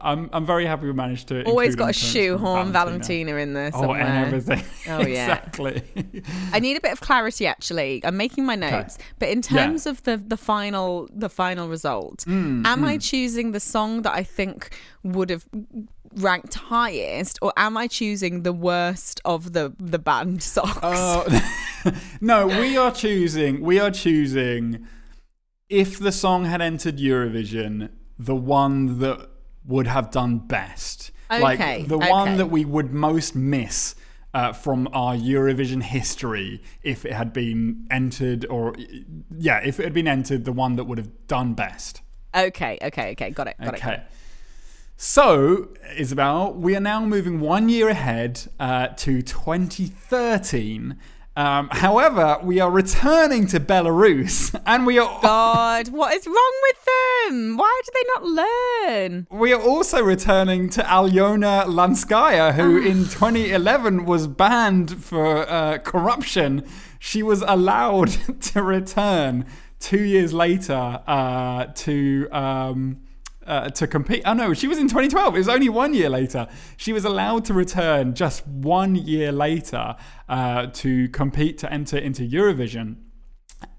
I'm, I'm very happy we managed to. Always got a shoehorn Valentina in there Oh, somewhere. and everything. Oh, yeah. exactly. I need a bit of clarity actually. I'm making my notes, but in terms of the the final the final result, Mm, am I choosing the song that I think would have ranked highest, or am I choosing the worst of the the band songs? Oh no, we are choosing. We are choosing. If the song had entered Eurovision, the one that would have done best, Okay, like the one that we would most miss. Uh, from our Eurovision history, if it had been entered, or yeah, if it had been entered, the one that would have done best. okay, okay, okay, got it, got it. Okay. So, Isabel, we are now moving one year ahead uh, to 2013. Um, however, we are returning to Belarus, and we are God, what is wrong with them? Why do they not learn? we are also returning to Alyona Lanskaya, who in 2011 was banned for uh, corruption. She was allowed to return two years later uh, to. Um, uh, to compete. Oh no, she was in 2012. It was only one year later. She was allowed to return just one year later uh, to compete to enter into Eurovision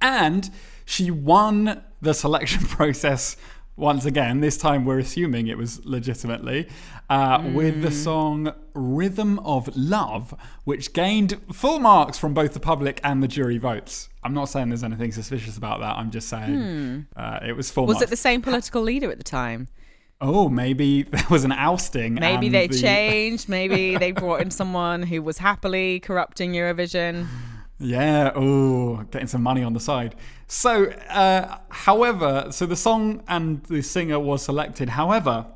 and she won the selection process once again. This time, we're assuming it was legitimately uh, with the song "Rhythm of Love," which gained full marks from both the public and the jury votes. I'm not saying there's anything suspicious about that. I'm just saying uh, it was full Was marks. it the same political leader at the time? oh, maybe there was an ousting. Maybe they the- changed. Maybe they brought in someone who was happily corrupting Eurovision. Yeah, oh, getting some money on the side. So, uh, however, so the song and the singer was selected. However,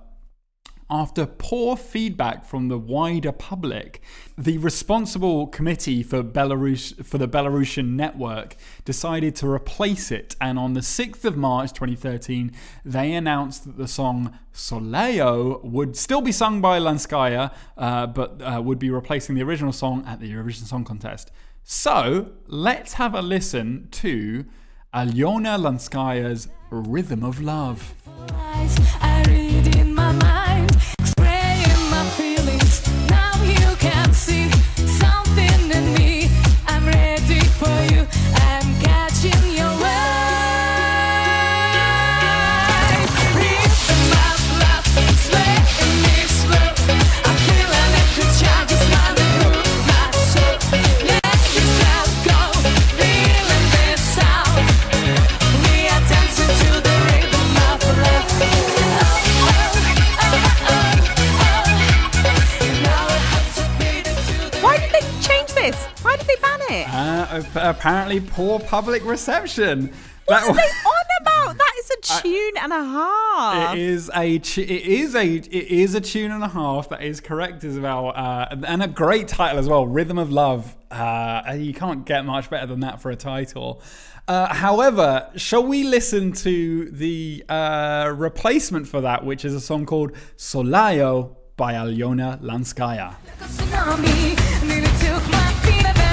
after poor feedback from the wider public, the responsible committee for Belarus for the Belarusian network decided to replace it. And on the 6th of March 2013, they announced that the song Solayoh would still be sung by Lanskaya, uh, but uh, would be replacing the original song at the Eurovision Song Contest. So let's have a listen to Alyona Lanskaya's Rhythm of Love. Apparently poor public reception. That What are they on about? That is a tune and a half. It is a tu- it is a it is a tune and a half. That is correct, Isabel, uh, and a great title as well. Rhythm of Love. Uh, you can't get much better than that for a title. Uh, however, shall we listen to the uh, replacement for that, which is a song called Solayoh by Alyona Lanskaya. Like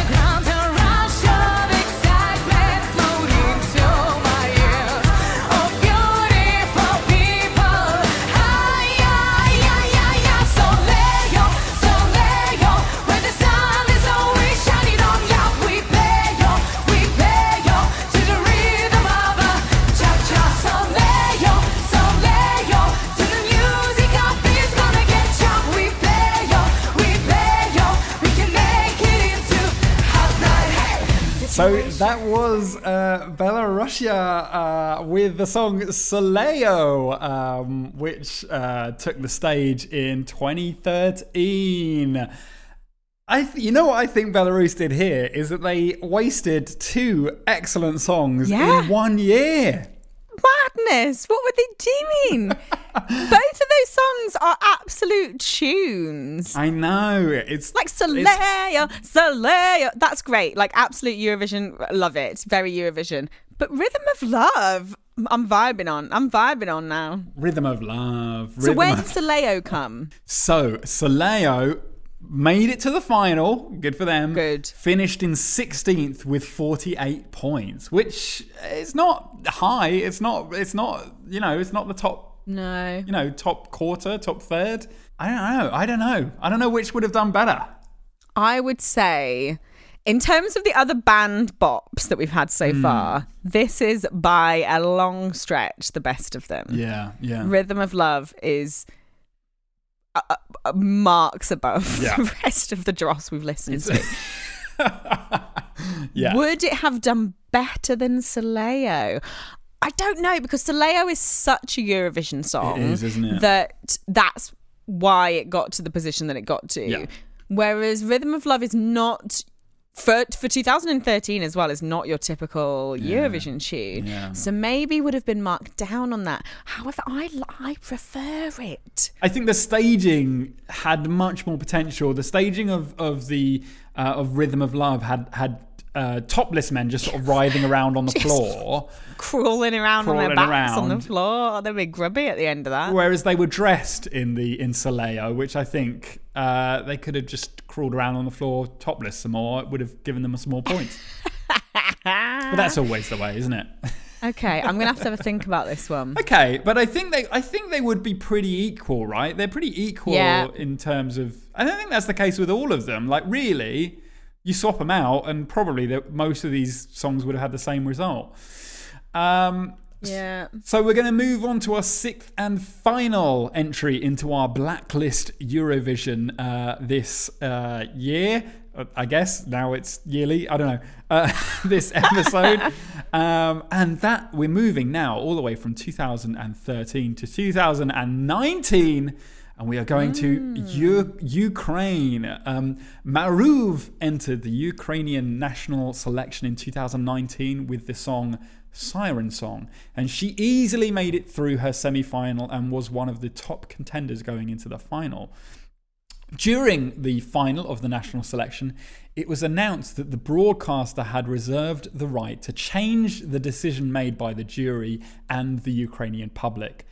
So that was uh, Belarusia uh, with the song Solayoh, um, which uh, took the stage in 2013. I th- you know what I think Belarus did here is that they wasted two excellent songs Yeah. in one year. Madness. What were they doing? Both of those songs are absolute tunes. I know it's Like it's- Soleil, Soleil. That's great. Like absolute Eurovision. Love it. Very Eurovision. But Rhythm of Love, I'm vibing on. I'm vibing on now. Rhythm of Love. So Rhythm where did Soleil come? So Solayoh made it to the final. Good for them. Good. Finished in 16th with 48 points, which is not high. It's not. It's not. You know. It's not the top. No. You know, top quarter, top third. I don't know. I don't know. I don't know which would have done better. I would say, in terms of the other band bops that we've had so Hmm. far, this is by a long stretch the best of them. Yeah. Yeah. Rhythm of Love is uh, uh, marks above Yeah. the rest of the dross we've listened to. yeah. Would it have done better than Solayoh? I don't know because Solayoh is such a Eurovision song is, isn't it? that that's why it got to the position that it got to. Yeah. Whereas Rhythm of Love is not for for 2013 as well is not your typical Eurovision tune. Yeah. So maybe would have been marked down on that. However, I I prefer it. I think the staging had much more potential. The staging of of the uh, of Rhythm of Love had had uh, topless men just sort of writhing around on the floor, Crawling around on their Crawling backs on the around. floor. They'd be grubby at the end of that. whereas they were dressed in the in Solayoh, which I think uh, they could have just crawled around on the floor topless some more. It would have given them a small point. but that's always the way, isn't it? Okay, I'm gonna have to have a think about this one. Okay, but I think they I think they would be pretty equal, right? They're pretty equal Yeah. in terms of. I don't think that's the case with all of them. Like really, you swap them out, and probably that most of these songs would have had the same result. Um, Yeah. so we're going to move on to our sixth and final entry into our blacklist Eurovision uh, this uh, year. Uh, I guess now it's yearly. I don't know uh, this episode, um, and that we're moving now all the way from 2013 to 2019. And we are going to U- Ukraine. Um, Maruv entered the Ukrainian national selection in 2019 with the song Siren Song, and she easily made it through her semi final and was one of the top contenders going into the final. During the final of the national selection, it was announced that the broadcaster had reserved the right to change the decision made by the jury and the Ukrainian public.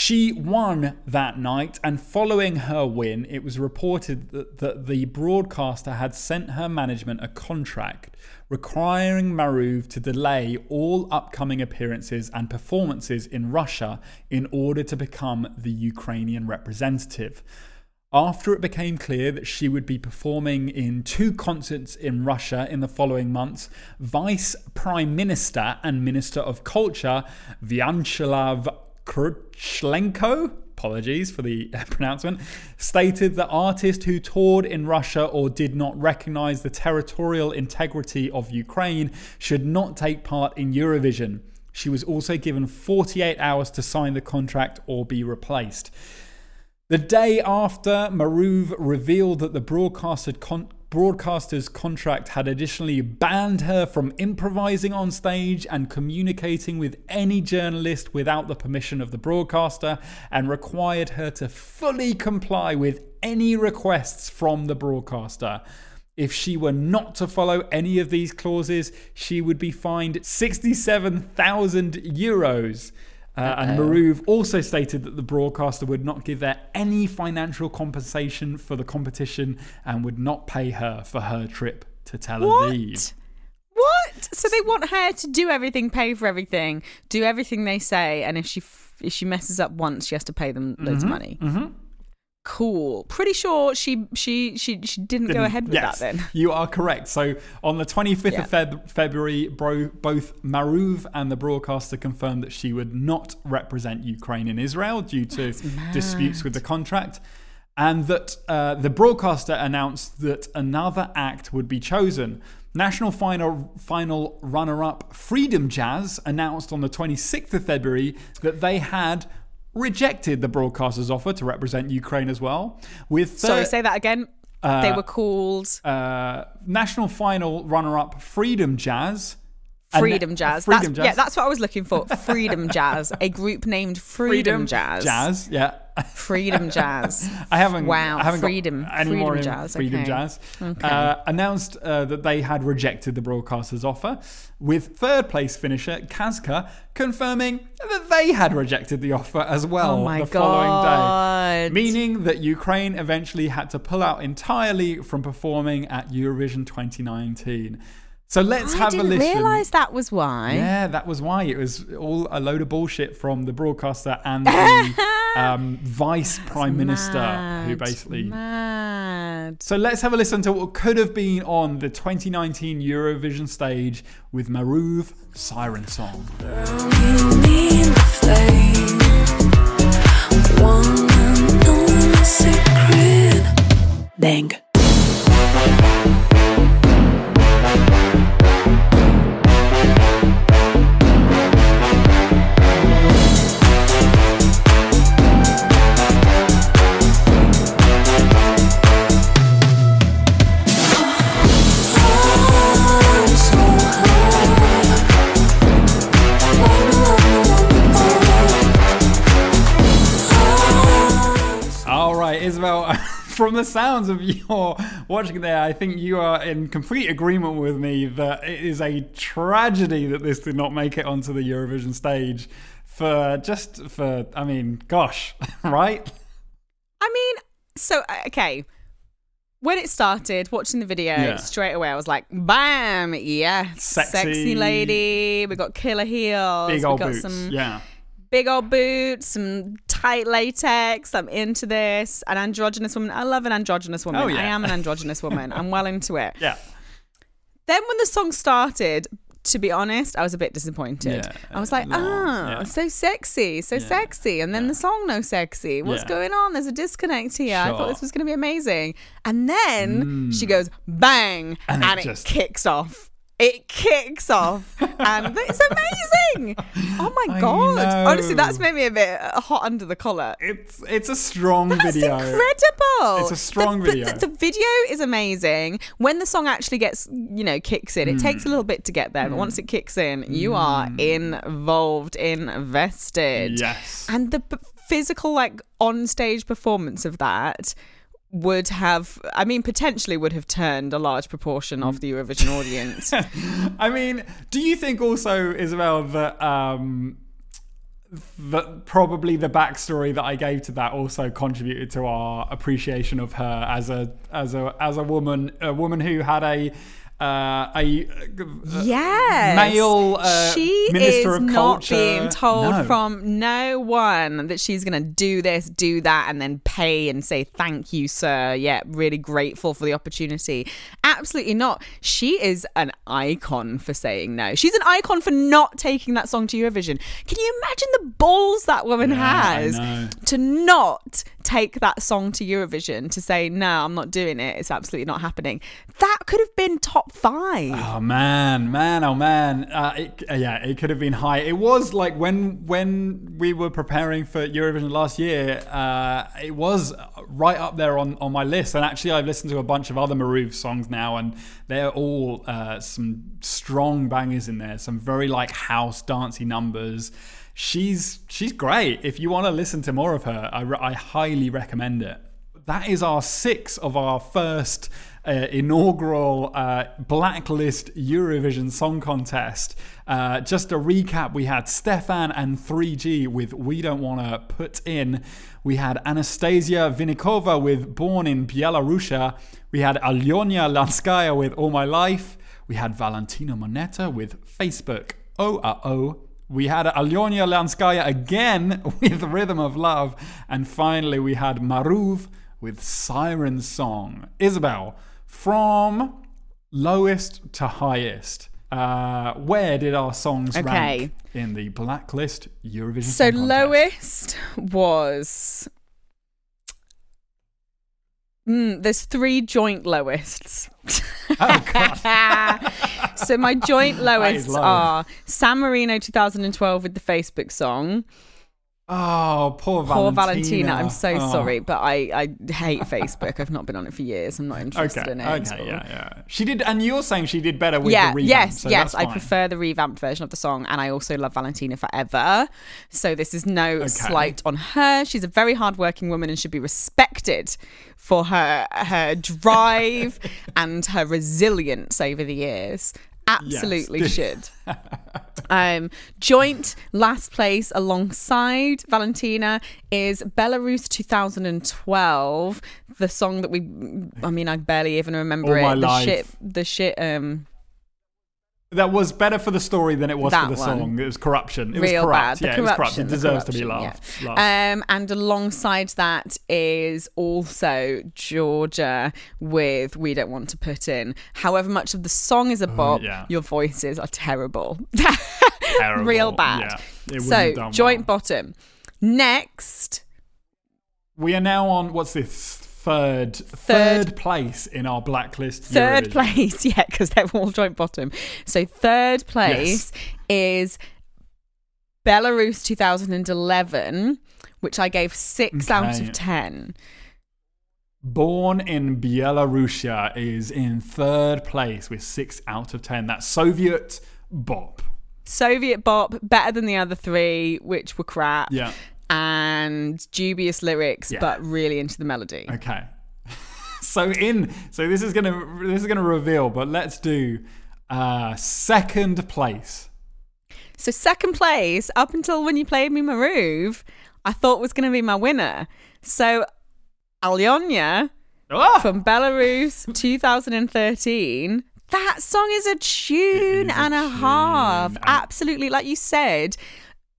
She won that night, and following her win, it was reported that, the broadcaster had sent her management a contract requiring Maruv to delay all upcoming appearances and performances in Russia in order to become the Ukrainian representative. After it became clear that she would be performing in two concerts in Russia in the following months, Vice Prime Minister and Minister of Culture Vyacheslav Krychlenko, apologies for the pronouncement, stated that artists who toured in Russia or did not recognize the territorial integrity of Ukraine should not take part in Eurovision. She was also given 48 hours to sign the contract or be replaced. The day after, Maruv revealed that the broadcast had con- broadcaster's contract had additionally banned her from improvising on stage and communicating with any journalist without the permission of the broadcaster and required her to fully comply with any requests from the broadcaster. If she were not to follow any of these clauses, she would be fined 67,000 euros. Uh, and Maruv also stated that the broadcaster would not give her any financial compensation for the competition and would not pay her for her trip to Tel Aviv. What? What? So they want her to do everything, pay for everything, do everything they say, and if she f- if she messes up once, she has to pay them loads of money. mhm. Cool. Pretty sure she she she she didn't, go Didn't- ahead with yes, that then. You are correct. So on the 25th Yeah. of Feb- February, bro, both Maruv and the broadcaster confirmed that she would not represent Ukraine in Israel due to disputes with the contract. And that uh, the broadcaster announced that another act would be chosen. National final, final runner up Freedom Jazz announced on the 26th of February that they had rejected the broadcaster's offer to represent Ukraine as well. With Sorry, say that again. they were called uh, national final runner-up Freedom Jazz. Freedom Jazz. Freedom that's, Jazz. Yeah, that's what I was looking for. Freedom Jazz, a group named Freedom, Jazz. Jazz. Yeah. Freedom Jazz. I haven't. Wow, I haven't freedom. any freedom more Jazz. Freedom okay. Jazz. Okay. Uh, announced uh, that they had rejected the broadcaster's offer, with third place finisher Kazka confirming that they had rejected the offer as well Oh my the following day. Meaning that Ukraine eventually had to pull out entirely from performing at Eurovision 2019. So let's I have a listen. I didn't realise that was why. Yeah, that was why. It was all a load of bullshit from the broadcaster and the um, vice prime minister who basically. mad. So let's have a listen to what could have been on the 2019 Eurovision stage with Maruv Siren Song. Bang. The sounds of your watching there, I think you are in complete agreement with me that it is a tragedy that this did not make it onto the Eurovision stage. For just for, I mean, gosh, right? I mean, so okay. When it started, watching the video Yeah. straight away, I was like, "Bam! Yes, Sexy. lady. We got killer heels. Big we got boots. some yeah. Big old boots, some tight latex. I'm into this. An androgynous woman. I love an androgynous woman. Oh, yeah. I am an androgynous woman. I'm well into it. Yeah. Then when the song started, to be honest, I was a bit disappointed. Yeah, I was like, ah, yeah. so sexy, so sexy. And then the song no sexy. What's Yeah. going on? There's a disconnect here. I thought Mm. this was going to be amazing. And then she goes bang And and, it it, just- kicks off. It kicks off and it's amazing. Oh my I god. Honestly, that's made me a bit hot under the collar. It's it's a strong That's video. incredible. It's a strong The- video. The, the video is amazing. When the song actually gets, you know, kicks in, it takes Hmm. a little bit to get there, but once it kicks in, you are involved, invested. Yes. And the p- physical, like, on stage performance of that would have, I mean, potentially would have turned a large proportion of the Eurovision audience. I mean, do you think also, Isabel, that um, that probably the backstory that I gave to that also contributed to our appreciation of her as a as a as a woman, a woman who had a uh, a Yes. male uh, she minister is of not culture. being told No. from no one that she's going to do this, do that, and then pay and say thank you, sir. Yeah, really grateful for the opportunity. Absolutely not. She is an icon for saying no. She's an icon for not taking that song to Eurovision. Can you imagine the balls that woman Yeah, has to not take that song to Eurovision to say no, I'm not doing it. It's absolutely not happening. That could have been top five. Oh man, man, oh man! Uh, it, yeah, it could have been high. It was like when when we were preparing for Eurovision last year. Uh, it was right up there on, on my list. And actually, I've listened to a bunch of other Maruv songs now, and they're all uh, some strong bangers in there. Some very like house dancey numbers. She's she's great. If you want to listen to more of her, I, I highly recommend it. That is our six of our first uh, inaugural uh, Blacklist Eurovision Song Contest. Uh, just a recap we had Stephane and 3G with We Don't Wanna Put In. We had Anastasia Vinnikova with Born in Byelorussia. We had Alyona Lanskaya with All My Life. We had Valentina Monetta with Facebook. Oh, uh oh. We had Alyona Lanskaya again with Rhythm of Love. And finally, we had Maruv with Siren Song. Isabel, from lowest to highest, uh, where did our songs Okay. rank in the Blacklist Eurovision So lowest was. Mm, there's three joint lowests. Oh, God. so my joint lowests are San Marino 2012 with the Facebook song. Oh, poor Valentina. Poor Valentina. I'm so Oh. sorry, but I, I hate Facebook. I've not been on it for years. I'm not interested Okay, in it. okay, yeah, yeah. She did, and you're saying she did better with yeah, the revamp. yes, so yes. I prefer the revamped version of the song, and I also love Valentina forever. So this is no slight on her. She's a very hardworking woman and should be respected for her her drive and her resilience over the years. Absolutely Yes. should. Um, joint last place alongside Valentina is Belarus 2012. The song that we, I mean, I barely even remember All it. My the Life. shit, the shit. Um, That was better for the story than it was That for the one. song. It was corruption. It was real corrupt. bad. The yeah, corruption, it was corrupt. It deserves to be laughed. yeah. laughed. Um, and alongside that is also Georgia with "We Don't Want to Put In." However much of the song is a bop, Oh, yeah. your voices are terrible, Terrible. real bad. Yeah, so joint well. bottom. Next, We are now on what's this third Third. third place in our blacklist. third Eurovision. place, yeah, because they're all joint bottom. So third place is Belarus 2011, which I gave six out of ten. Born in Byelorussia is in third place with six out of ten. That's Soviet bop. Soviet bop, better than the other three, which were crap. Yeah. And dubious lyrics, Yeah. but really into the melody. Okay. so in so this is gonna this is gonna reveal, but let's do uh second place. So second place, up until when you played me Maruv, I thought was to be my winner. So Alyona Ah! from Belarus 2013. That song is a tune is and a half. tune. Absolutely, like you said.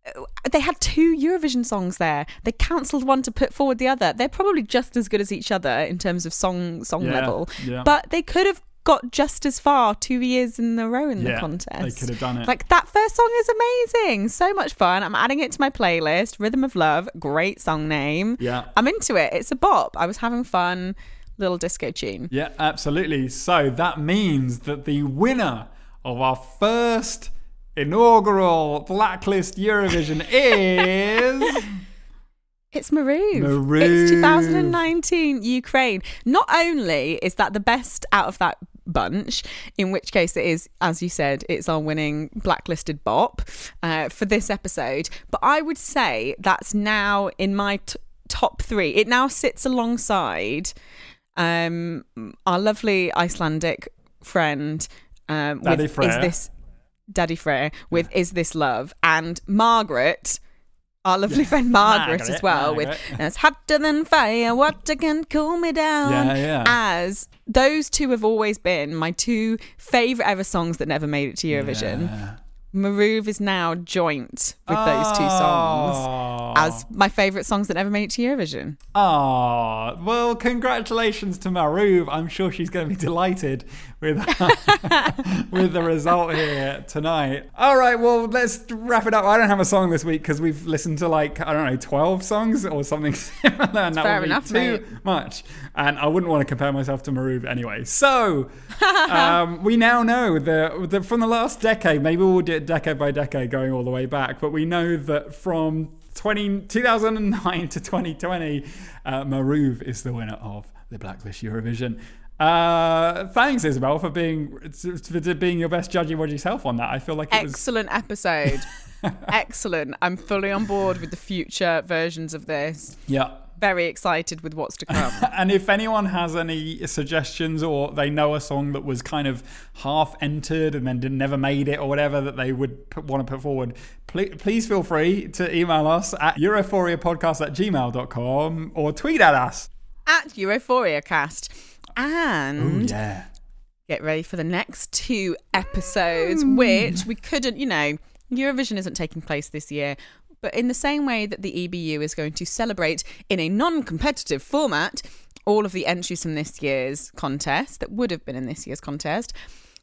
Uh, They had two Eurovision songs there. They cancelled one to put forward the other. They're probably just as good as each other in terms of song song Yeah, level. yeah. But they could have got just as far two years in a row in the Yeah, contest. they could have done it. Like that first song is amazing. So much fun. I'm adding it to my playlist. Rhythm of Love, great song name. Yeah. I'm into it. It's a bop. I was having fun. Little disco tune. Yeah, absolutely. So that means that the winner of our first inaugural Blacklist Eurovision is It's Maruv. Maruv. It's 2019 Ukraine. Not only is that the best out of that bunch, in which case it is, as you said, it's our winning blacklisted bop uh, for this episode, but I would say that's now in my t- top three. It now sits alongside um, our lovely Icelandic friend um, Daddy with Is. This Daði Freyr with Is This Love and Margaret. Our lovely friend Margaret, as well, Margaret. with "It's hotter than fire, water can cool me down." Yeah, yeah. As those two have always been my two favorite ever songs that never made it to Eurovision. Yeah. Is now joint with those two songs Oh. as my favorite songs that never made it to Eurovision. Ah, well, congratulations to Maruv. I'm sure she's going to be delighted with with the result here tonight. All right, well, let's wrap it up. I don't have a song this week because we've listened to like I don't know, twelve songs or something similar, and that fair would be enough, too mate. much. And I wouldn't want to compare myself to Maruv anyway. So um, we now know that the, from the last decade, maybe we'll do it decade by decade, going all the way back, but we know that from 20, 2009 to 2020, uh, Maruv is the winner of the Blacklist Eurovision. Uh, thanks, Isabel, for being for being your best judging of yourself on that. I feel like it was Excellent episode. Excellent. I'm fully on board with the future versions of this. yeah. Very excited with what's to come. And if anyone has any suggestions or they know a song that was kind of half entered and then never made it or whatever that they would put, want to put forward, please, please feel free to email us at europhoriapodcast at gmail.com or tweet at us. At Europhoria Cast. And yeah. get ready for the next two episodes, hmm. which we couldn't, you know, Eurovision isn't taking place this year. But in the same way that the EBU is going to celebrate in a non competitive format all of the entries from this year's contest that would have been in this year's contest,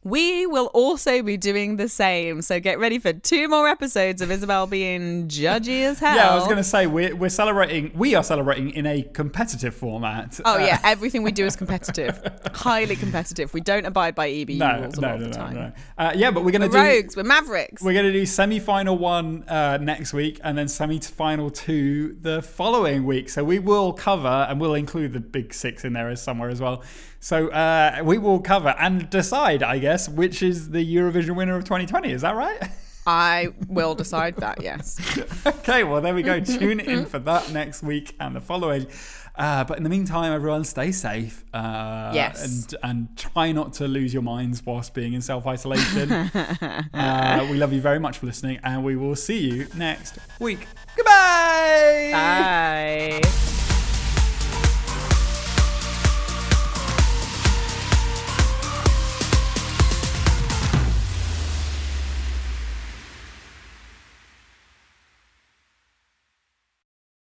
we will also be doing the same. So get ready for two more episodes of Isabel being judgy as hell. Yeah, I was going to say we're, we're celebrating. We are celebrating in a competitive format. Oh Uh, yeah, everything we do is competitive, highly competitive. We don't abide by EBU no, rules a no, lot no, of the no, time. no. Uh, yeah, but we're going to do. rogues, we're mavericks. We're going to do semi-final one uh, next week, and then semi-final two the following week. So we will cover, and we'll include the big six in there as somewhere as well. So uh, we will cover and decide, I guess, which is the Eurovision winner of 2020. Is that right? I will decide that. Yes. okay, well there we go. Tune in for that next week and the following. Uh, but in the meantime, everyone, stay safe. Uh, Yes. And and try not to lose your minds whilst being in self isolation. uh, we love you very much for listening, and we will see you next week. Goodbye. Bye.